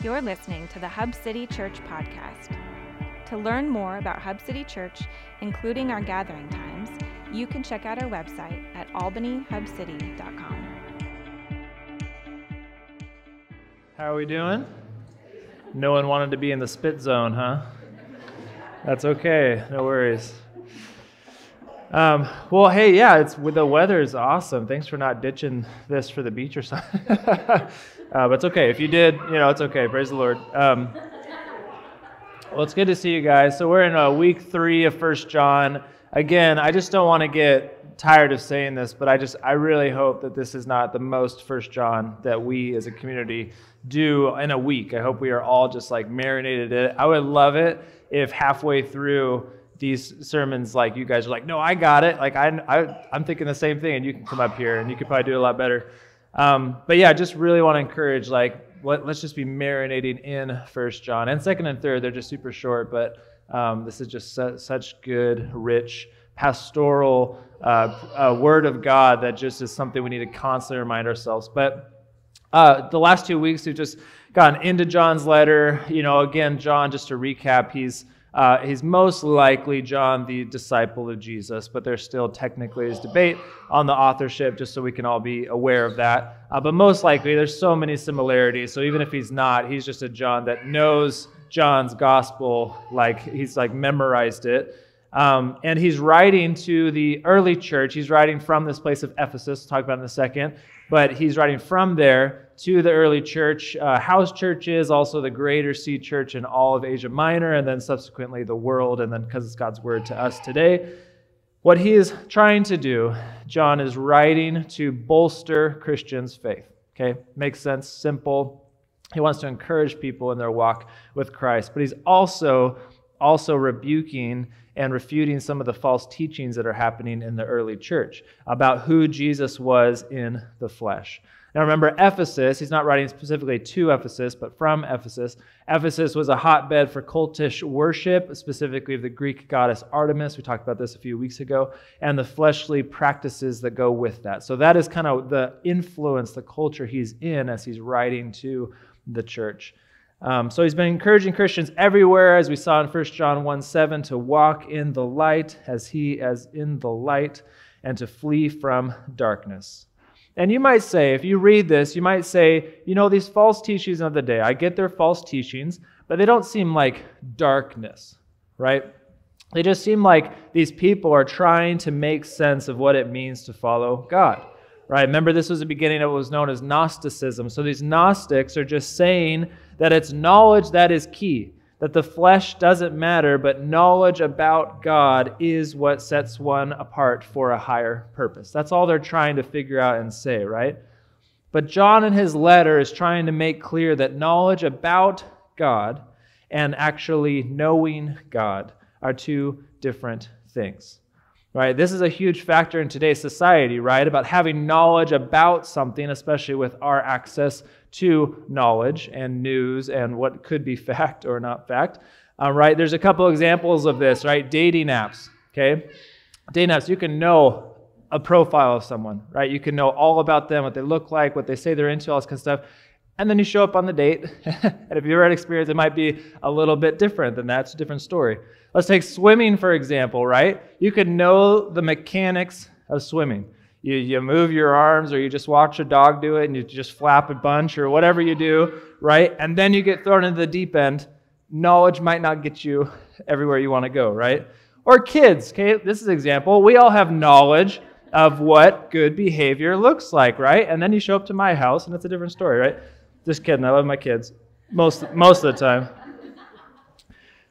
You're listening to the Hub City Church podcast. To learn more about Hub City Church, including our gathering times, you can check out our website at albanyhubcity.com. How are we doing? No one wanted to be in the spit zone, huh? That's okay. No worries. Um, well, hey, yeah, it's the weather is awesome. Thanks for not ditching this for the beach or something. uh, but it's okay. If you did, you know, it's okay. Praise the Lord. Um, well, it's good to see you guys. So we're in uh, week three of First John. Again, I just don't want to get tired of saying this, but I just I really hope that this is not the most First John that we as a community do in a week. I hope we are all just like marinated in it. I would love it if halfway through these sermons, like you guys are like, no, I got it. Like I, I I'm thinking the same thing, and you can come up here and you could probably do a lot better. Um, but yeah, I just really want to encourage like let, us just be marinating in First John and Second and Third. They're just super short, but um, this is just su- such good, rich pastoral uh, uh, word of God that just is something we need to constantly remind ourselves. But uh, the last two weeks, we've just gotten into John's letter. You know, again, John, just to recap, he's uh, he's most likely John, the disciple of Jesus, but there's still technically is debate on the authorship, just so we can all be aware of that. Uh, but most likely, there's so many similarities. So even if he's not, he's just a John that knows John's gospel, like he's like memorized it. Um, and he's writing to the early church. He's writing from this place of Ephesus, talk about in a second. But he's writing from there to the early church, uh, house churches, also the greater C church in all of Asia Minor, and then subsequently the world, and then because it's God's word to us today. What he is trying to do, John is writing to bolster Christians' faith. Okay, makes sense, simple. He wants to encourage people in their walk with Christ, but he's also also rebuking and refuting some of the false teachings that are happening in the early church about who Jesus was in the flesh. Now remember, Ephesus, he's not writing specifically to Ephesus, but from Ephesus. Ephesus was a hotbed for cultish worship, specifically of the Greek goddess Artemis. We talked about this a few weeks ago, and the fleshly practices that go with that. So that is kind of the influence, the culture he's in as he's writing to the church. Um, so he's been encouraging Christians everywhere, as we saw in 1 John 1 7, to walk in the light as he as in the light and to flee from darkness. And you might say, if you read this, you might say, you know, these false teachings of the day, I get their false teachings, but they don't seem like darkness, right? They just seem like these people are trying to make sense of what it means to follow God right? Remember, this was the beginning of what was known as Gnosticism. So these Gnostics are just saying that it's knowledge that is key, that the flesh doesn't matter, but knowledge about God is what sets one apart for a higher purpose. That's all they're trying to figure out and say, right? But John in his letter is trying to make clear that knowledge about God and actually knowing God are two different things right? This is a huge factor in today's society, right? About having knowledge about something, especially with our access to knowledge and news and what could be fact or not fact, uh, right? There's a couple examples of this, right? Dating apps, okay? Dating apps, you can know a profile of someone, right? You can know all about them, what they look like, what they say they're into, all this kind of stuff. And then you show up on the date, and if you've had experience, it might be a little bit different than that. It's a different story. Let's take swimming, for example, right? You could know the mechanics of swimming. You, you move your arms, or you just watch a dog do it, and you just flap a bunch, or whatever you do, right? And then you get thrown into the deep end. Knowledge might not get you everywhere you want to go, right? Or kids, okay? This is an example. We all have knowledge of what good behavior looks like, right? And then you show up to my house, and it's a different story, right? Just kidding. I love my kids most most of the time.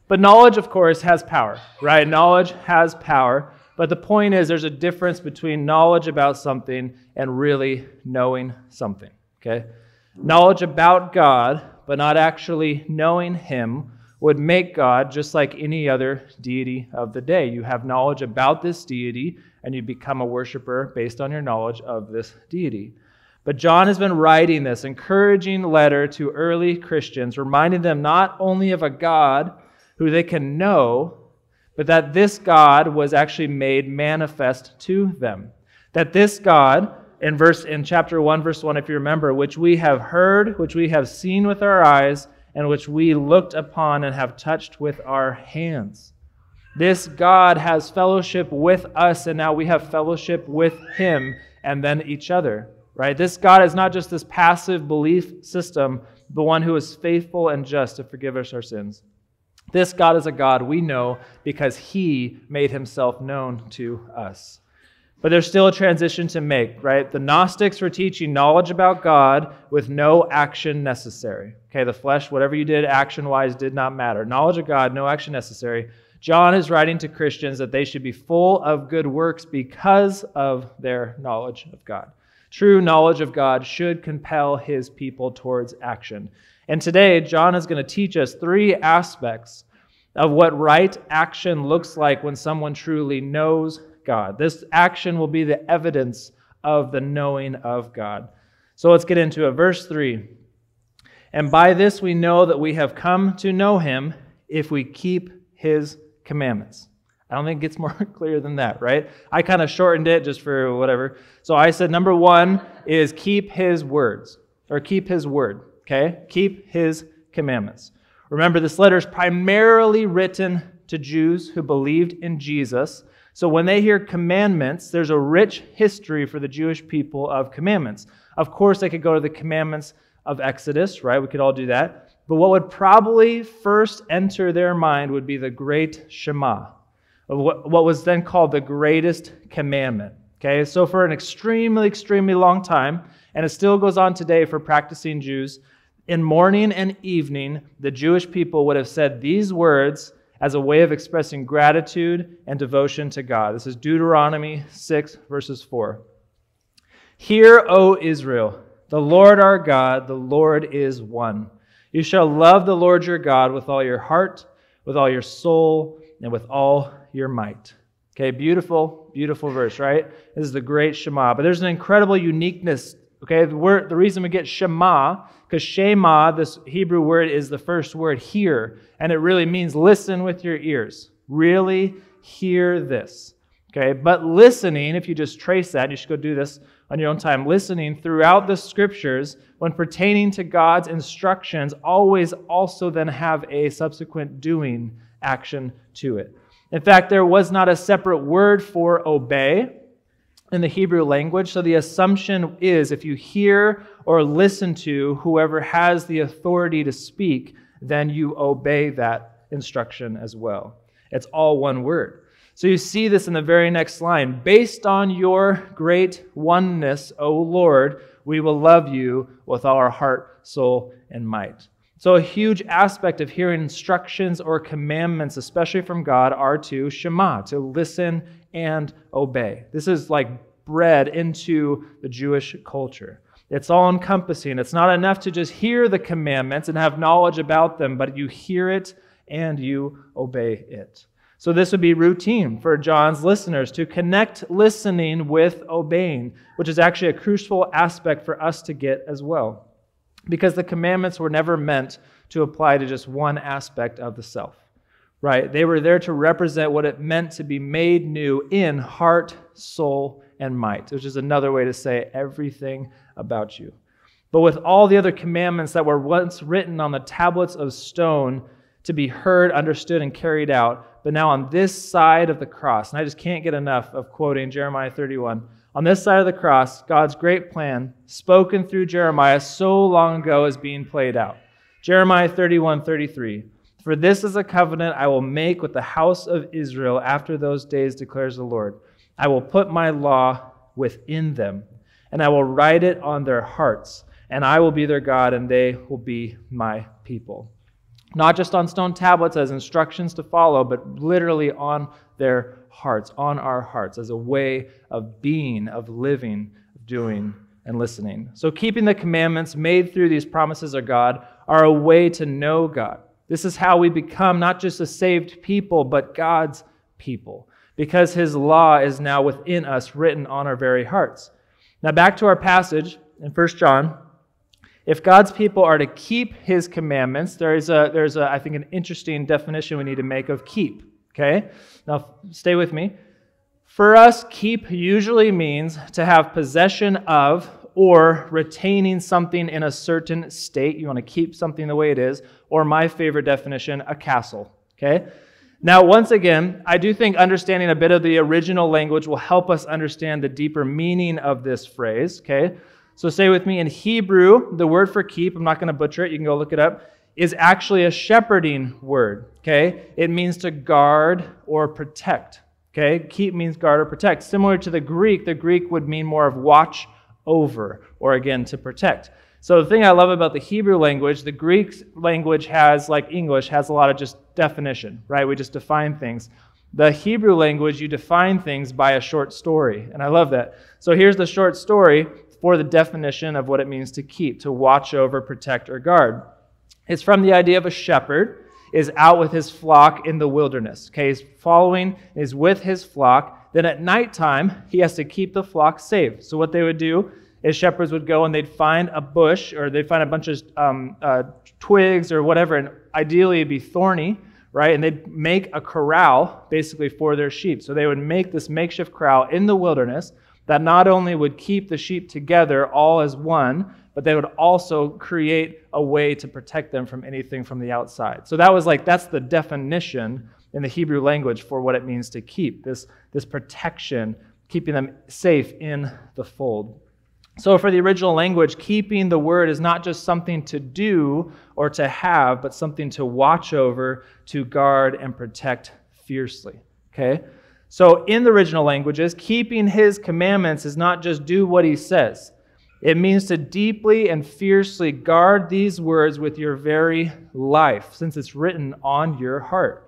But knowledge, of course, has power, right? Knowledge has power. But the point is, there's a difference between knowledge about something and really knowing something, okay? Knowledge about God, but not actually knowing Him, would make God just like any other deity of the day. You have knowledge about this deity, and you become a worshiper based on your knowledge of this deity. But John has been writing this encouraging letter to early Christians, reminding them not only of a God who they can know, but that this God was actually made manifest to them. That this God, in verse in chapter 1 verse 1 if you remember which we have heard which we have seen with our eyes and which we looked upon and have touched with our hands. This God has fellowship with us, and now we have fellowship with Him and then each other, right? This God is not just this passive belief system, the one who is faithful and just to forgive us our sins. This God is a God we know because He made Himself known to us. But there's still a transition to make, right? The Gnostics were teaching knowledge about God with no action necessary. Okay, the flesh, whatever you did action wise, did not matter. Knowledge of God, no action necessary. John is writing to Christians that they should be full of good works because of their knowledge of God. True knowledge of God should compel his people towards action. And today, John is going to teach us three aspects of what right action looks like when someone truly knows God. This action will be the evidence of the knowing of God. So let's get into it. Verse 3 And by this we know that we have come to know him if we keep his commandments. I don't think it gets more clear than that, right? I kind of shortened it just for whatever. So I said number one is keep his words, or keep his word, okay? Keep his commandments. Remember, this letter is primarily written to Jews who believed in Jesus so when they hear commandments, there's a rich history for the Jewish people of commandments. Of course, they could go to the commandments of Exodus, right? We could all do that. But what would probably first enter their mind would be the great Shema, what was then called the greatest commandment. Okay, so for an extremely, extremely long time, and it still goes on today for practicing Jews, in morning and evening, the Jewish people would have said these words as a way of expressing gratitude and devotion to God. This is Deuteronomy 6, verses 4. Hear, O Israel, the Lord our God, the Lord is one. You shall love the Lord your God with all your heart, with all your soul, and with all your might. Okay, beautiful, beautiful verse, right? This is the great Shema. But there's an incredible uniqueness. Okay, the, word, the reason we get Shema because Shema, this Hebrew word, is the first word hear, and it really means listen with your ears. Really hear this. Okay, but listening, if you just trace that, you should go do this on your own time. Listening throughout the scriptures, when pertaining to God's instructions, always also then have a subsequent doing action to it. In fact, there was not a separate word for obey in the Hebrew language. So the assumption is if you hear or listen to whoever has the authority to speak, then you obey that instruction as well. It's all one word. So you see this in the very next line. Based on your great oneness, O Lord, we will love you with all our heart, soul, and might. So, a huge aspect of hearing instructions or commandments, especially from God, are to Shema, to listen and obey. This is like bred into the Jewish culture. It's all encompassing. It's not enough to just hear the commandments and have knowledge about them, but you hear it and you obey it. So, this would be routine for John's listeners to connect listening with obeying, which is actually a crucial aspect for us to get as well. Because the commandments were never meant to apply to just one aspect of the self right? They were there to represent what it meant to be made new in heart, soul, and might, which is another way to say everything about you. But with all the other commandments that were once written on the tablets of stone to be heard, understood, and carried out, but now on this side of the cross, and I just can't get enough of quoting Jeremiah 31. On this side of the cross, God's great plan, spoken through Jeremiah so long ago, is being played out. Jeremiah 31 33. For this is a covenant I will make with the house of Israel after those days, declares the Lord. I will put my law within them, and I will write it on their hearts, and I will be their God, and they will be my people. Not just on stone tablets as instructions to follow, but literally on their hearts, on our hearts, as a way of being, of living, of doing, and listening. So, keeping the commandments made through these promises of God are a way to know God this is how we become not just a saved people, but God's people, because his law is now within us, written on our very hearts. Now, back to our passage in 1 John. If God's people are to keep his commandments, there is a, there's a, I think, an interesting definition we need to make of keep. Okay? Now, stay with me. For us, keep usually means to have possession of or retaining something in a certain state. You want to keep something the way it is, or my favorite definition, a castle. Okay? Now, once again, I do think understanding a bit of the original language will help us understand the deeper meaning of this phrase. Okay? So, say with me in Hebrew, the word for keep, I'm not going to butcher it, you can go look it up, is actually a shepherding word. Okay? It means to guard or protect. Okay? Keep means guard or protect. Similar to the Greek, the Greek would mean more of watch over, or again, to protect. So the thing I love about the Hebrew language, the Greek language has, like English, has a lot of just definition, right? We just define things. The Hebrew language, you define things by a short story, and I love that. So here's the short story for the definition of what it means to keep, to watch over, protect, or guard. It's from the idea of a shepherd is out with his flock in the wilderness. Okay, he's following, is with his Then at nighttime, he has to keep the flock safe. So what they would do is shepherds would go and they'd find a bush or they'd find a bunch of um, uh, twigs or whatever, and ideally it'd be thorny, right? And they'd make a corral basically for their sheep. So they would make this makeshift corral in the wilderness that not only would keep the sheep together all as one, but they would also create a way to protect them from anything from the outside. So that was like, that's the definition in the Hebrew language for what it means to keep this, this protection, keeping them safe in the fold. So, for the original language, keeping the word is not just something to do or to have, but something to watch over, to guard, and protect fiercely. Okay? So, in the original languages, keeping his commandments is not just do what he says, it means to deeply and fiercely guard these words with your very life, since it's written on your heart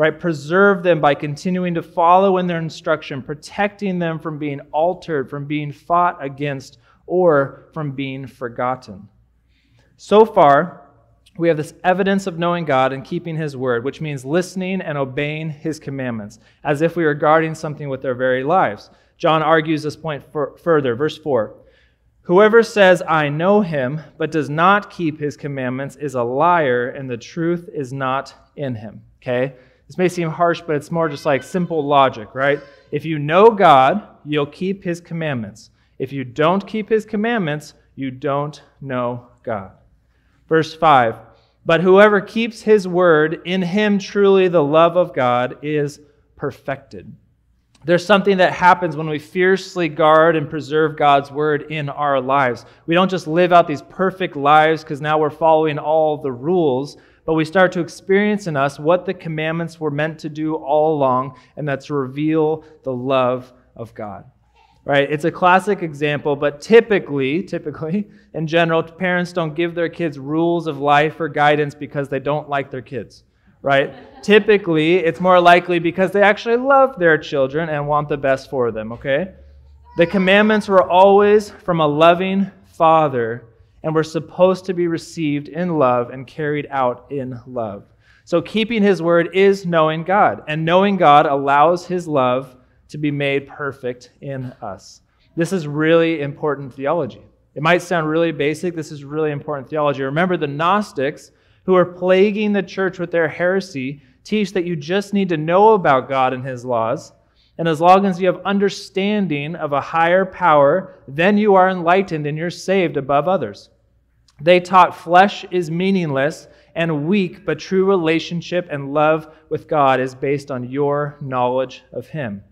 right? Preserve them by continuing to follow in their instruction, protecting them from being altered, from being fought against, or from being forgotten. So far, we have this evidence of knowing God and keeping His word, which means listening and obeying His commandments, as if we were guarding something with our very lives. John argues this point further. Verse 4 Whoever says, I know him, but does not keep his commandments is a liar, and the truth is not in him. Okay? This may seem harsh, but it's more just like simple logic, right? If you know God, you'll keep his commandments. If you don't keep his commandments, you don't know God. Verse 5 But whoever keeps his word, in him truly the love of God is perfected. There's something that happens when we fiercely guard and preserve God's word in our lives. We don't just live out these perfect lives because now we're following all the rules but we start to experience in us what the commandments were meant to do all along, and that's reveal the love of God. Right? It's a classic example, but typically, typically, in general, parents don't give their kids rules of life or guidance because they don't like their kids. Right? typically, it's more likely because they actually love their children and want the best for them, okay? The commandments were always from a loving father and we're supposed to be received in love and carried out in love. So, keeping his word is knowing God, and knowing God allows his love to be made perfect in us. This is really important theology. It might sound really basic. This is really important theology. Remember, the Gnostics, who are plaguing the church with their heresy, teach that you just need to know about God and his laws. And as long as you have understanding of a higher power, then you are enlightened and you're saved above others. They taught flesh is meaningless and weak, but true relationship and love with God is based on your knowledge of Him.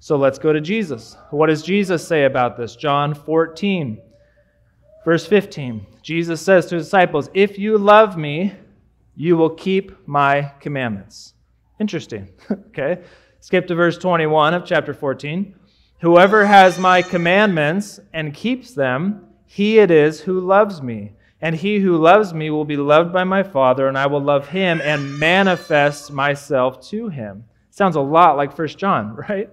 So let's go to Jesus. What does Jesus say about this? John 14, verse 15. Jesus says to his disciples, If you love me, you will keep my commandments. Interesting. okay. Skip to verse 21 of chapter 14. Whoever has my commandments and keeps them, he it is who loves me. And he who loves me will be loved by my Father, and I will love him and manifest myself to him. Sounds a lot like 1 John, right?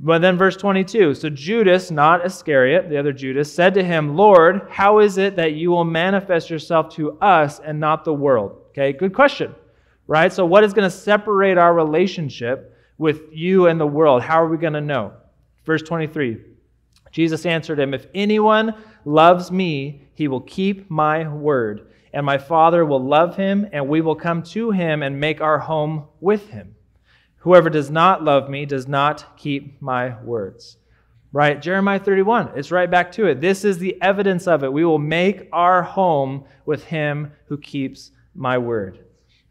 But then verse 22 So Judas, not Iscariot, the other Judas, said to him, Lord, how is it that you will manifest yourself to us and not the world? Okay, good question, right? So, what is going to separate our relationship with you and the world? How are we going to know? Verse 23 Jesus answered him, If anyone loves me, he will keep my word, and my Father will love him, and we will come to him and make our home with him. Whoever does not love me does not keep my words. right? Jeremiah 31, it's right back to it. This is the evidence of it. We will make our home with him who keeps my word.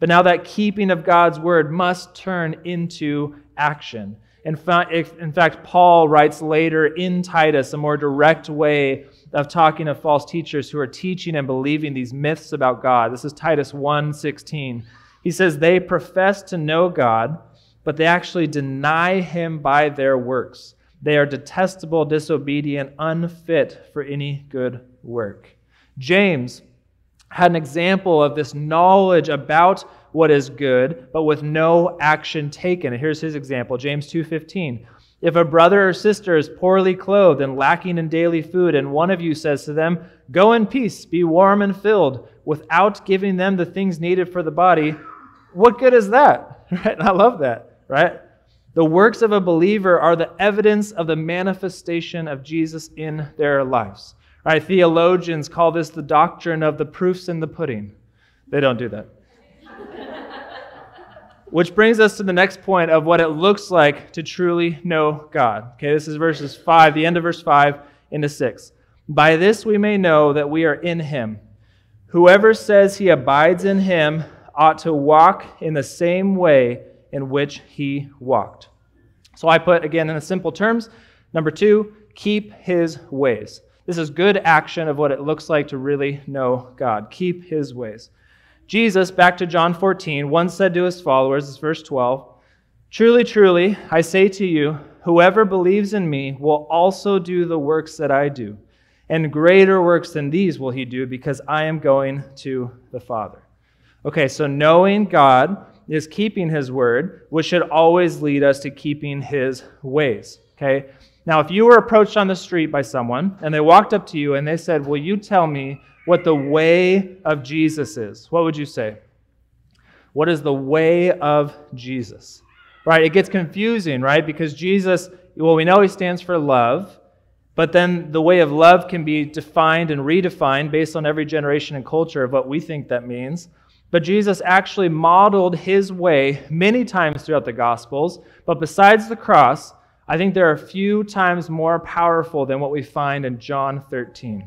But now that keeping of God's word must turn into action. In fact, Paul writes later in Titus a more direct way of talking of false teachers who are teaching and believing these myths about God. This is Titus 1:16. He says they profess to know God, but they actually deny him by their works. They are detestable, disobedient, unfit for any good work. James had an example of this knowledge about what is good, but with no action taken. And here's his example, James 2:15. If a brother or sister is poorly clothed and lacking in daily food, and one of you says to them, Go in peace, be warm and filled, without giving them the things needed for the body, what good is that? Right? I love that, right? The works of a believer are the evidence of the manifestation of Jesus in their lives. Right? Theologians call this the doctrine of the proofs in the pudding. They don't do that. Which brings us to the next point of what it looks like to truly know God. Okay, this is verses 5, the end of verse 5 into 6. By this we may know that we are in him. Whoever says he abides in him ought to walk in the same way in which he walked. So I put, again, in the simple terms, number two, keep his ways. This is good action of what it looks like to really know God. Keep his ways. Jesus, back to John 14, once said to his followers, this verse 12, Truly, truly, I say to you, whoever believes in me will also do the works that I do. And greater works than these will he do, because I am going to the Father. Okay, so knowing God is keeping his word, which should always lead us to keeping his ways. Okay? Now, if you were approached on the street by someone and they walked up to you and they said, Will you tell me what the way of Jesus is, what would you say? What is the way of Jesus? Right? It gets confusing, right? Because Jesus, well, we know he stands for love, but then the way of love can be defined and redefined based on every generation and culture of what we think that means. But Jesus actually modeled his way many times throughout the Gospels. But besides the cross, I think there are a few times more powerful than what we find in John 13.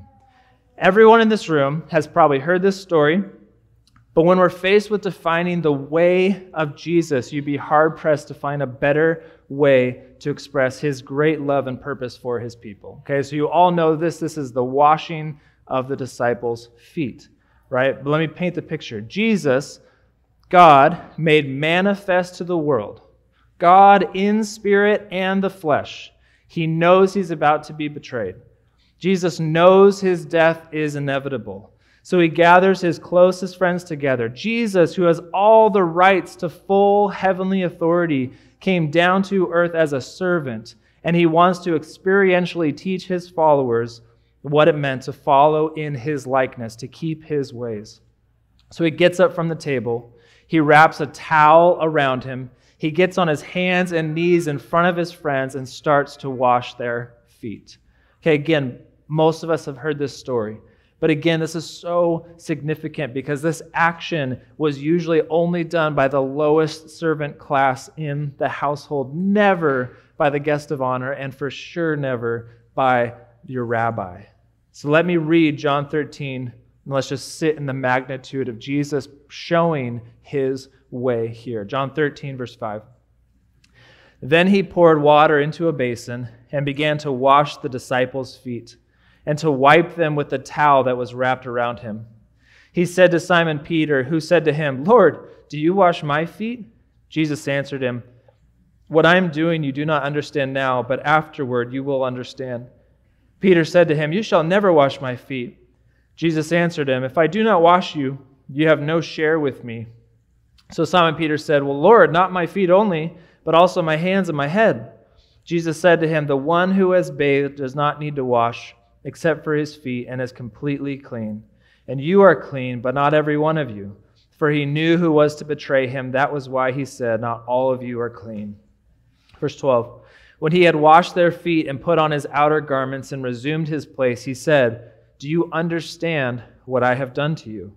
Everyone in this room has probably heard this story, but when we're faced with defining the way of Jesus, you'd be hard pressed to find a better way to express his great love and purpose for his people. Okay, so you all know this. This is the washing of the disciples' feet, right? But let me paint the picture. Jesus, God, made manifest to the world, God in spirit and the flesh. He knows he's about to be betrayed. Jesus knows his death is inevitable. So he gathers his closest friends together. Jesus, who has all the rights to full heavenly authority, came down to earth as a servant, and he wants to experientially teach his followers what it meant to follow in his likeness, to keep his ways. So he gets up from the table, he wraps a towel around him, he gets on his hands and knees in front of his friends and starts to wash their feet. Okay, again, most of us have heard this story. But again, this is so significant because this action was usually only done by the lowest servant class in the household, never by the guest of honor, and for sure never by your rabbi. So let me read John 13, and let's just sit in the magnitude of Jesus showing his way here. John 13, verse 5. Then he poured water into a basin and began to wash the disciples' feet and to wipe them with the towel that was wrapped around him. He said to Simon Peter, who said to him, Lord, do you wash my feet? Jesus answered him, What I am doing you do not understand now, but afterward you will understand. Peter said to him, You shall never wash my feet. Jesus answered him, If I do not wash you, you have no share with me. So Simon Peter said, Well, Lord, not my feet only, but also my hands and my head. Jesus said to him, The one who has bathed does not need to wash except for his feet, and is completely clean. And you are clean, but not every one of you. For he knew who was to betray him. That was why he said, Not all of you are clean. Verse 12 When he had washed their feet and put on his outer garments and resumed his place, he said, Do you understand what I have done to you?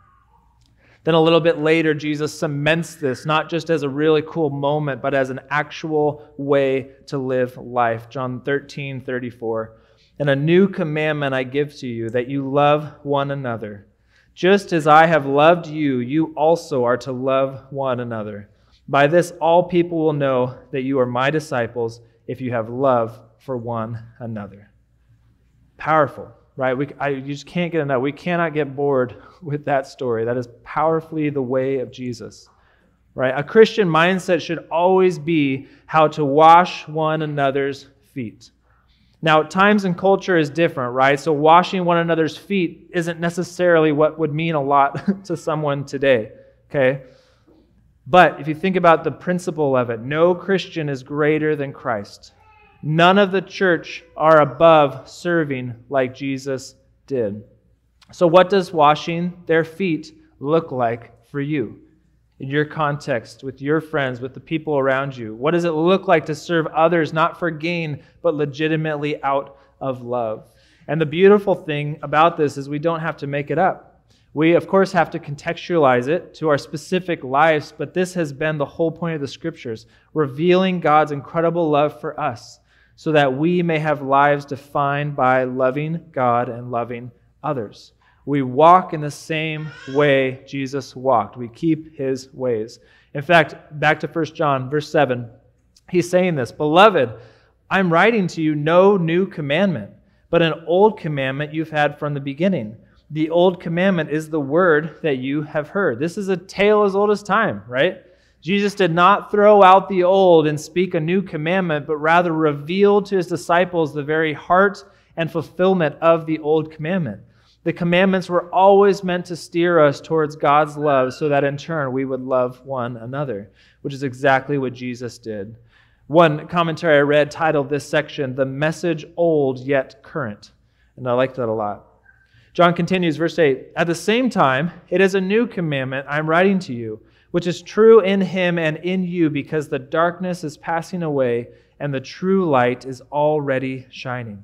Then a little bit later, Jesus cements this, not just as a really cool moment, but as an actual way to live life. John 13, 34. And a new commandment I give to you, that you love one another. Just as I have loved you, you also are to love one another. By this, all people will know that you are my disciples if you have love for one another. Powerful, right? We, I, you just can't get enough. We cannot get bored with that story. That is powerfully the way of Jesus, right? A Christian mindset should always be how to wash one another's feet. Now, times and culture is different, right? So, washing one another's feet isn't necessarily what would mean a lot to someone today, okay? But if you think about the principle of it, no Christian is greater than Christ. None of the church are above serving like Jesus did. So, what does washing their feet look like for you? in your context, with your friends, with the people around you? What does it look like to serve others, not for gain, but legitimately out of love? And the beautiful thing about this is we don't have to make it up. We, of course, have to contextualize it to our specific lives, but this has been the whole point of the scriptures, revealing God's incredible love for us so that we may have lives defined by loving God and loving others. We walk in the same way Jesus walked. We keep his ways. In fact, back to 1 John, verse 7, he's saying this Beloved, I'm writing to you no new commandment, but an old commandment you've had from the beginning. The old commandment is the word that you have heard. This is a tale as old as time, right? Jesus did not throw out the old and speak a new commandment, but rather revealed to his disciples the very heart and fulfillment of the old commandment. The commandments were always meant to steer us towards God's love so that in turn we would love one another, which is exactly what Jesus did. One commentary I read titled this section, The Message Old Yet Current. And I liked that a lot. John continues, verse 8 At the same time, it is a new commandment I'm writing to you, which is true in him and in you, because the darkness is passing away and the true light is already shining.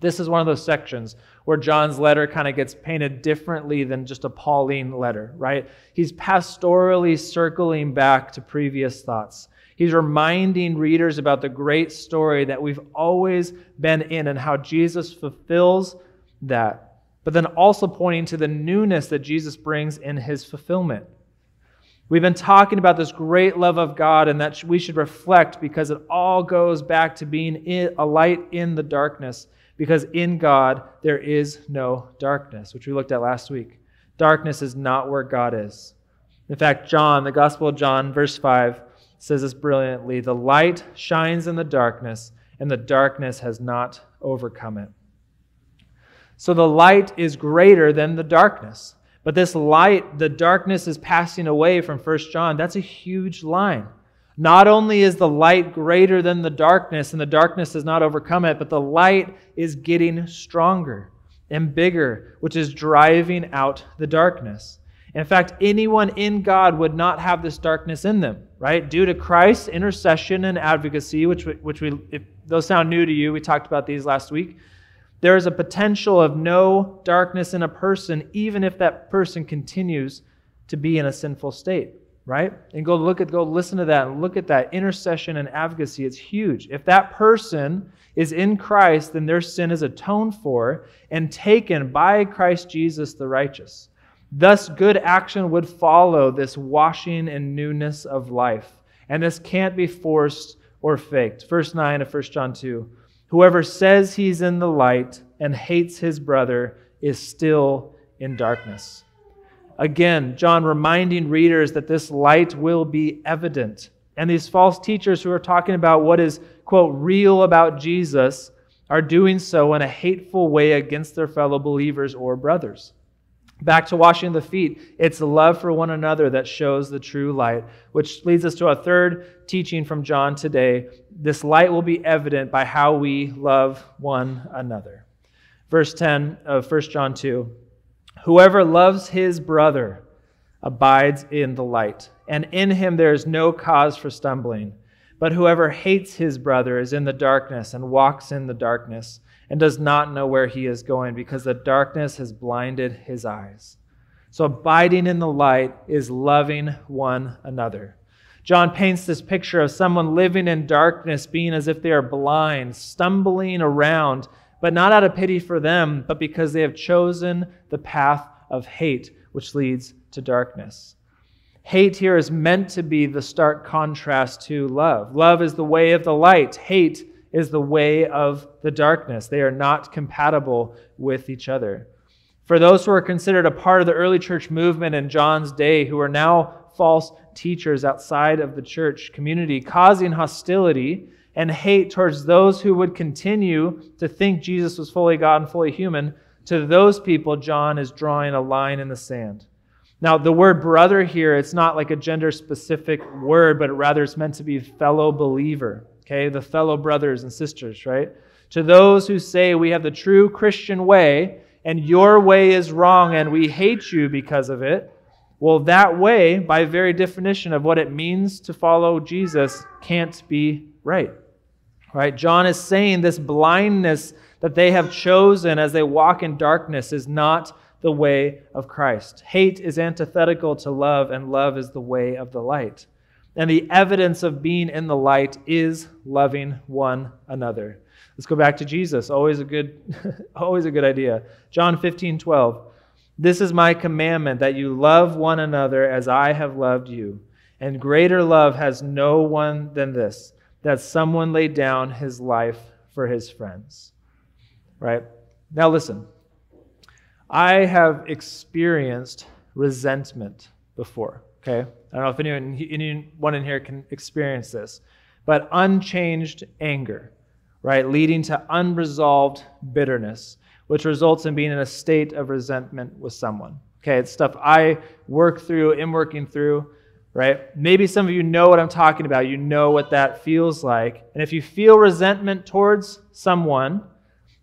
This is one of those sections where John's letter kind of gets painted differently than just a Pauline letter, right? He's pastorally circling back to previous thoughts. He's reminding readers about the great story that we've always been in and how Jesus fulfills that, but then also pointing to the newness that Jesus brings in his fulfillment. We've been talking about this great love of God and that we should reflect because it all goes back to being a light in the darkness because in God there is no darkness, which we looked at last week. Darkness is not where God is. In fact, John, the Gospel of John, verse 5, says this brilliantly The light shines in the darkness, and the darkness has not overcome it. So the light is greater than the darkness. But this light, the darkness is passing away from 1 John. That's a huge line. Not only is the light greater than the darkness, and the darkness has not overcome it, but the light is getting stronger and bigger, which is driving out the darkness. In fact, anyone in God would not have this darkness in them, right? Due to Christ's intercession and advocacy, which, which we, if those sound new to you, we talked about these last week. There is a potential of no darkness in a person, even if that person continues to be in a sinful state right? And go look at, go listen to that and look at that intercession and advocacy. It's huge. If that person is in Christ, then their sin is atoned for and taken by Christ Jesus the righteous. Thus, good action would follow this washing and newness of life. And this can't be forced or faked. Verse 9 of 1 John 2 Whoever says he's in the light and hates his brother is still in darkness. Again, John reminding readers that this light will be evident. And these false teachers who are talking about what is, quote, real about Jesus are doing so in a hateful way against their fellow believers or brothers. Back to washing the feet, it's love for one another that shows the true light, which leads us to our third teaching from John today. This light will be evident by how we love one another. Verse 10 of 1 John 2 Whoever loves his brother abides in the light, and in him there is no cause for stumbling. But whoever hates his brother is in the darkness and walks in the darkness and does not know where he is going because the darkness has blinded his eyes. So, abiding in the light is loving one another. John paints this picture of someone living in darkness, being as if they are blind, stumbling around, but not out of pity for them, but because they have chosen the path of hate, which leads to darkness. Hate here is meant to be the stark contrast to love. Love is the way of the light, hate is the way of the darkness. They are not compatible with each other. For those who are considered a part of the early church movement in John's day, who are now false teachers outside of the church community, causing hostility and hate towards those who would continue to think Jesus was fully God and fully human, to those people, John is drawing a line in the sand. Now, the word brother here, it's not like a gender specific word, but rather it's meant to be fellow believer okay? The fellow brothers and sisters, right? To those who say we have the true Christian way and your way is wrong and we hate you because of it, well, that way, by very definition of what it means to follow Jesus, can't be right. Right? John is saying this blindness that they have chosen as they walk in darkness is not the way of Christ. Hate is antithetical to love, and love is the way of the light. And the evidence of being in the light is loving one another. Let's go back to Jesus. Always a good, always a good idea. John 15, 12. This is my commandment that you love one another as I have loved you. And greater love has no one than this, that someone laid down his life for his friends. Right? Now listen. I have experienced resentment before. Okay? I don't know if anyone, anyone in here can experience this, but unchanged anger, right? Leading to unresolved bitterness, which results in being in a state of resentment with someone. Okay, it's stuff I work through, am working through, right? Maybe some of you know what I'm talking about. You know what that feels like. And if you feel resentment towards someone,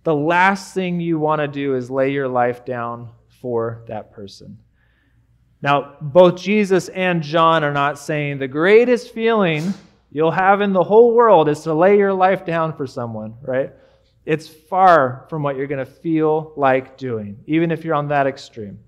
the last thing you want to do is lay your life down for that person. Now, both Jesus and John are not saying the greatest feeling you'll have in the whole world is to lay your life down for someone, right? It's far from what you're going to feel like doing, even if you're on that extreme.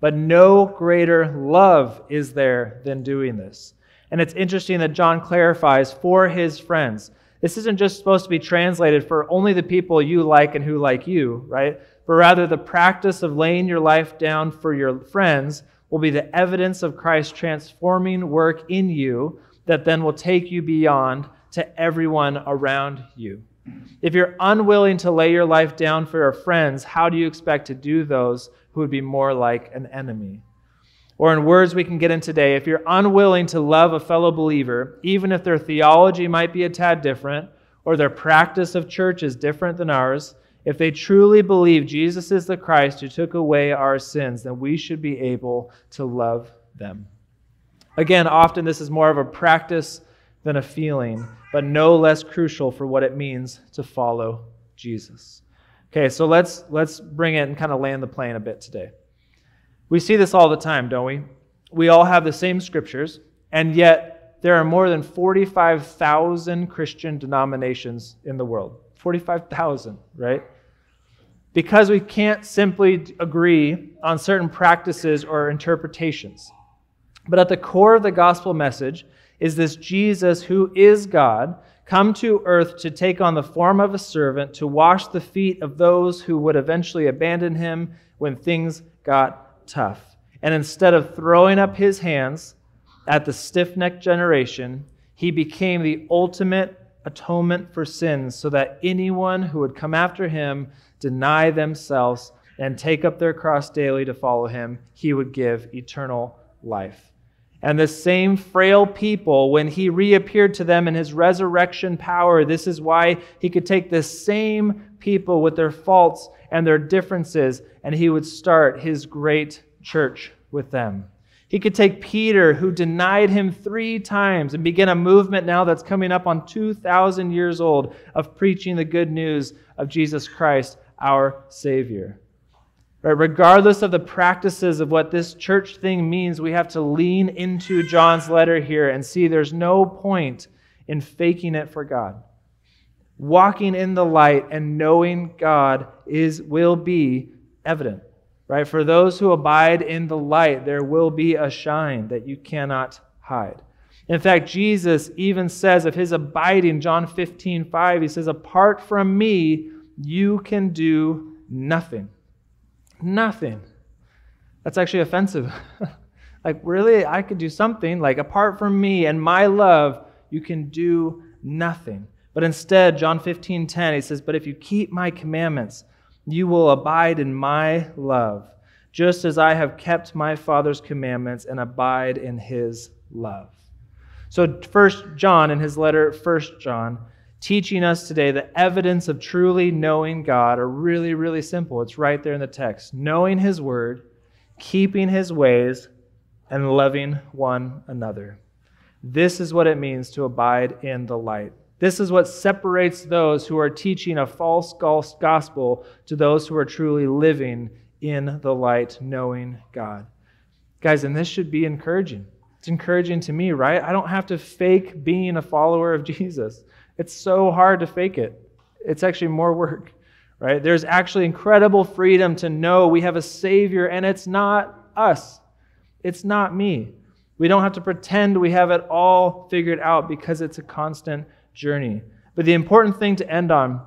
But no greater love is there than doing this. And it's interesting that John clarifies for his friends. This isn't just supposed to be translated for only the people you like and who like you, right? But rather the practice of laying your life down for your friends will be the evidence of Christ's transforming work in you that then will take you beyond to everyone around you. If you're unwilling to lay your life down for your friends, how do you expect to do those who would be more like an enemy? Or, in words we can get in today, if you're unwilling to love a fellow believer, even if their theology might be a tad different, or their practice of church is different than ours, if they truly believe Jesus is the Christ who took away our sins, then we should be able to love them. Again, often this is more of a practice than a feeling, but no less crucial for what it means to follow Jesus. Okay, so let's let's bring it and kind of land the plane a bit today. We see this all the time, don't we? We all have the same scriptures, and yet there are more than 45,000 Christian denominations in the world. 45,000, right? Because we can't simply agree on certain practices or interpretations. But at the core of the gospel message is this Jesus, who is God, come to earth to take on the form of a servant to wash the feet of those who would eventually abandon him when things got tough. And instead of throwing up his hands at the stiff necked generation, he became the ultimate atonement for sins so that anyone who would come after him deny themselves and take up their cross daily to follow him, he would give eternal life. And the same frail people, when he reappeared to them in his resurrection power, this is why he could take the same people with their faults and their differences, and he would start his great church with them. He could take Peter, who denied him three times, and begin a movement now that's coming up on 2,000 years old of preaching the good news of Jesus Christ, our Savior. Right? Regardless of the practices of what this church thing means, we have to lean into John's letter here and see there's no point in faking it for God. Walking in the light and knowing God is will be evident right? For those who abide in the light, there will be a shine that you cannot hide. In fact, Jesus even says of his abiding, John 15, 5, he says, Apart from me, you can do nothing. Nothing. That's actually offensive. like, really? I could do something. Like, apart from me and my love, you can do nothing. But instead, John 15, 10, he says, But if you keep my commandments, you will abide in my love, just as I have kept my Father's commandments and abide in his love. So, First John, in his letter, First John, teaching us today the evidence of truly knowing God are really, really simple. It's right there in the text. Knowing his word, keeping his ways, and loving one another. This is what it means to abide in the light. This is what separates those who are teaching a false gospel to those who are truly living in the light, knowing God. Guys, and this should be encouraging. It's encouraging to me, right? I don't have to fake being a follower of Jesus. It's so hard to fake it. It's actually more work, right? There's actually incredible freedom to know we have a Savior, and it's not us, it's not me. We don't have to pretend we have it all figured out because it's a constant journey. But the important thing to end on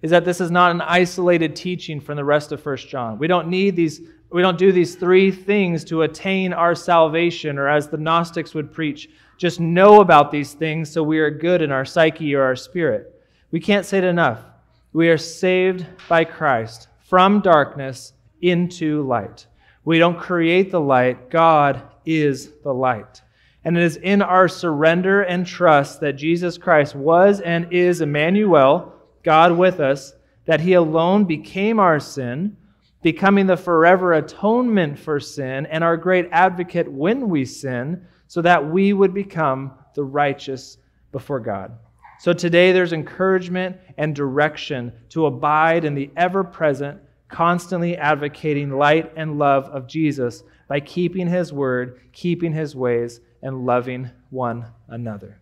is that this is not an isolated teaching from the rest of First John. We don't need these we don't do these three things to attain our salvation or as the Gnostics would preach, just know about these things so we are good in our psyche or our spirit. We can't say it enough. We are saved by Christ from darkness into light. We don't create the light, God is the light. And it is in our surrender and trust that Jesus Christ was and is Emmanuel, God with us, that he alone became our sin, becoming the forever atonement for sin and our great advocate when we sin, so that we would become the righteous before God. So today there's encouragement and direction to abide in the ever present, constantly advocating light and love of Jesus by keeping his word, keeping his ways, and loving one another.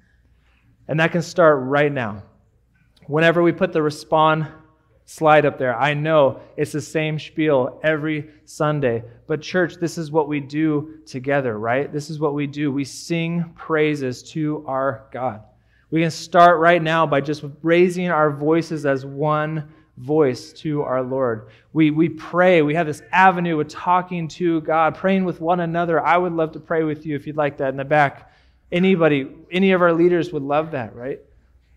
And that can start right now. Whenever we put the respond slide up there, I know it's the same spiel every Sunday. But, church, this is what we do together, right? This is what we do. We sing praises to our God. We can start right now by just raising our voices as one voice to our Lord. We, we pray. We have this avenue of talking to God, praying with one another. I would love to pray with you if you'd like that in the back. Anybody, any of our leaders would love that, right?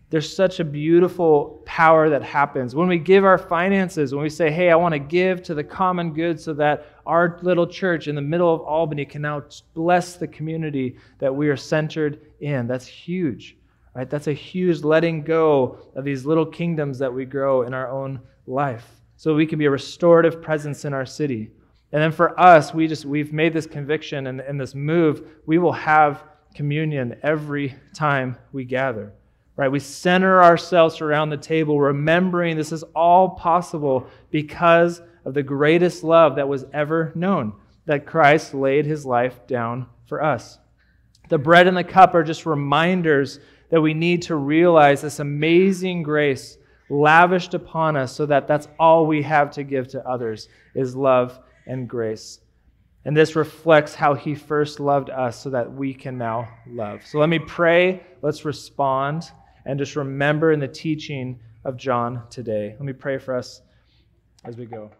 There's such a beautiful power that happens. When we give our finances, when we say, hey, I want to give to the common good so that our little church in the middle of Albany can now bless the community that we are centered in, that's huge. Right? That's a huge letting go of these little kingdoms that we grow in our own life. So we can be a restorative presence in our city. And then for us, we just we've made this conviction and, and this move, we will have communion every time we gather. Right? We center ourselves around the table, remembering this is all possible because of the greatest love that was ever known, that Christ laid his life down for us. The bread and the cup are just reminders that we need to realize this amazing grace lavished upon us so that that's all we have to give to others is love and grace. And this reflects how he first loved us so that we can now love. So let me pray, let's respond, and just remember in the teaching of John today. Let me pray for us as we go.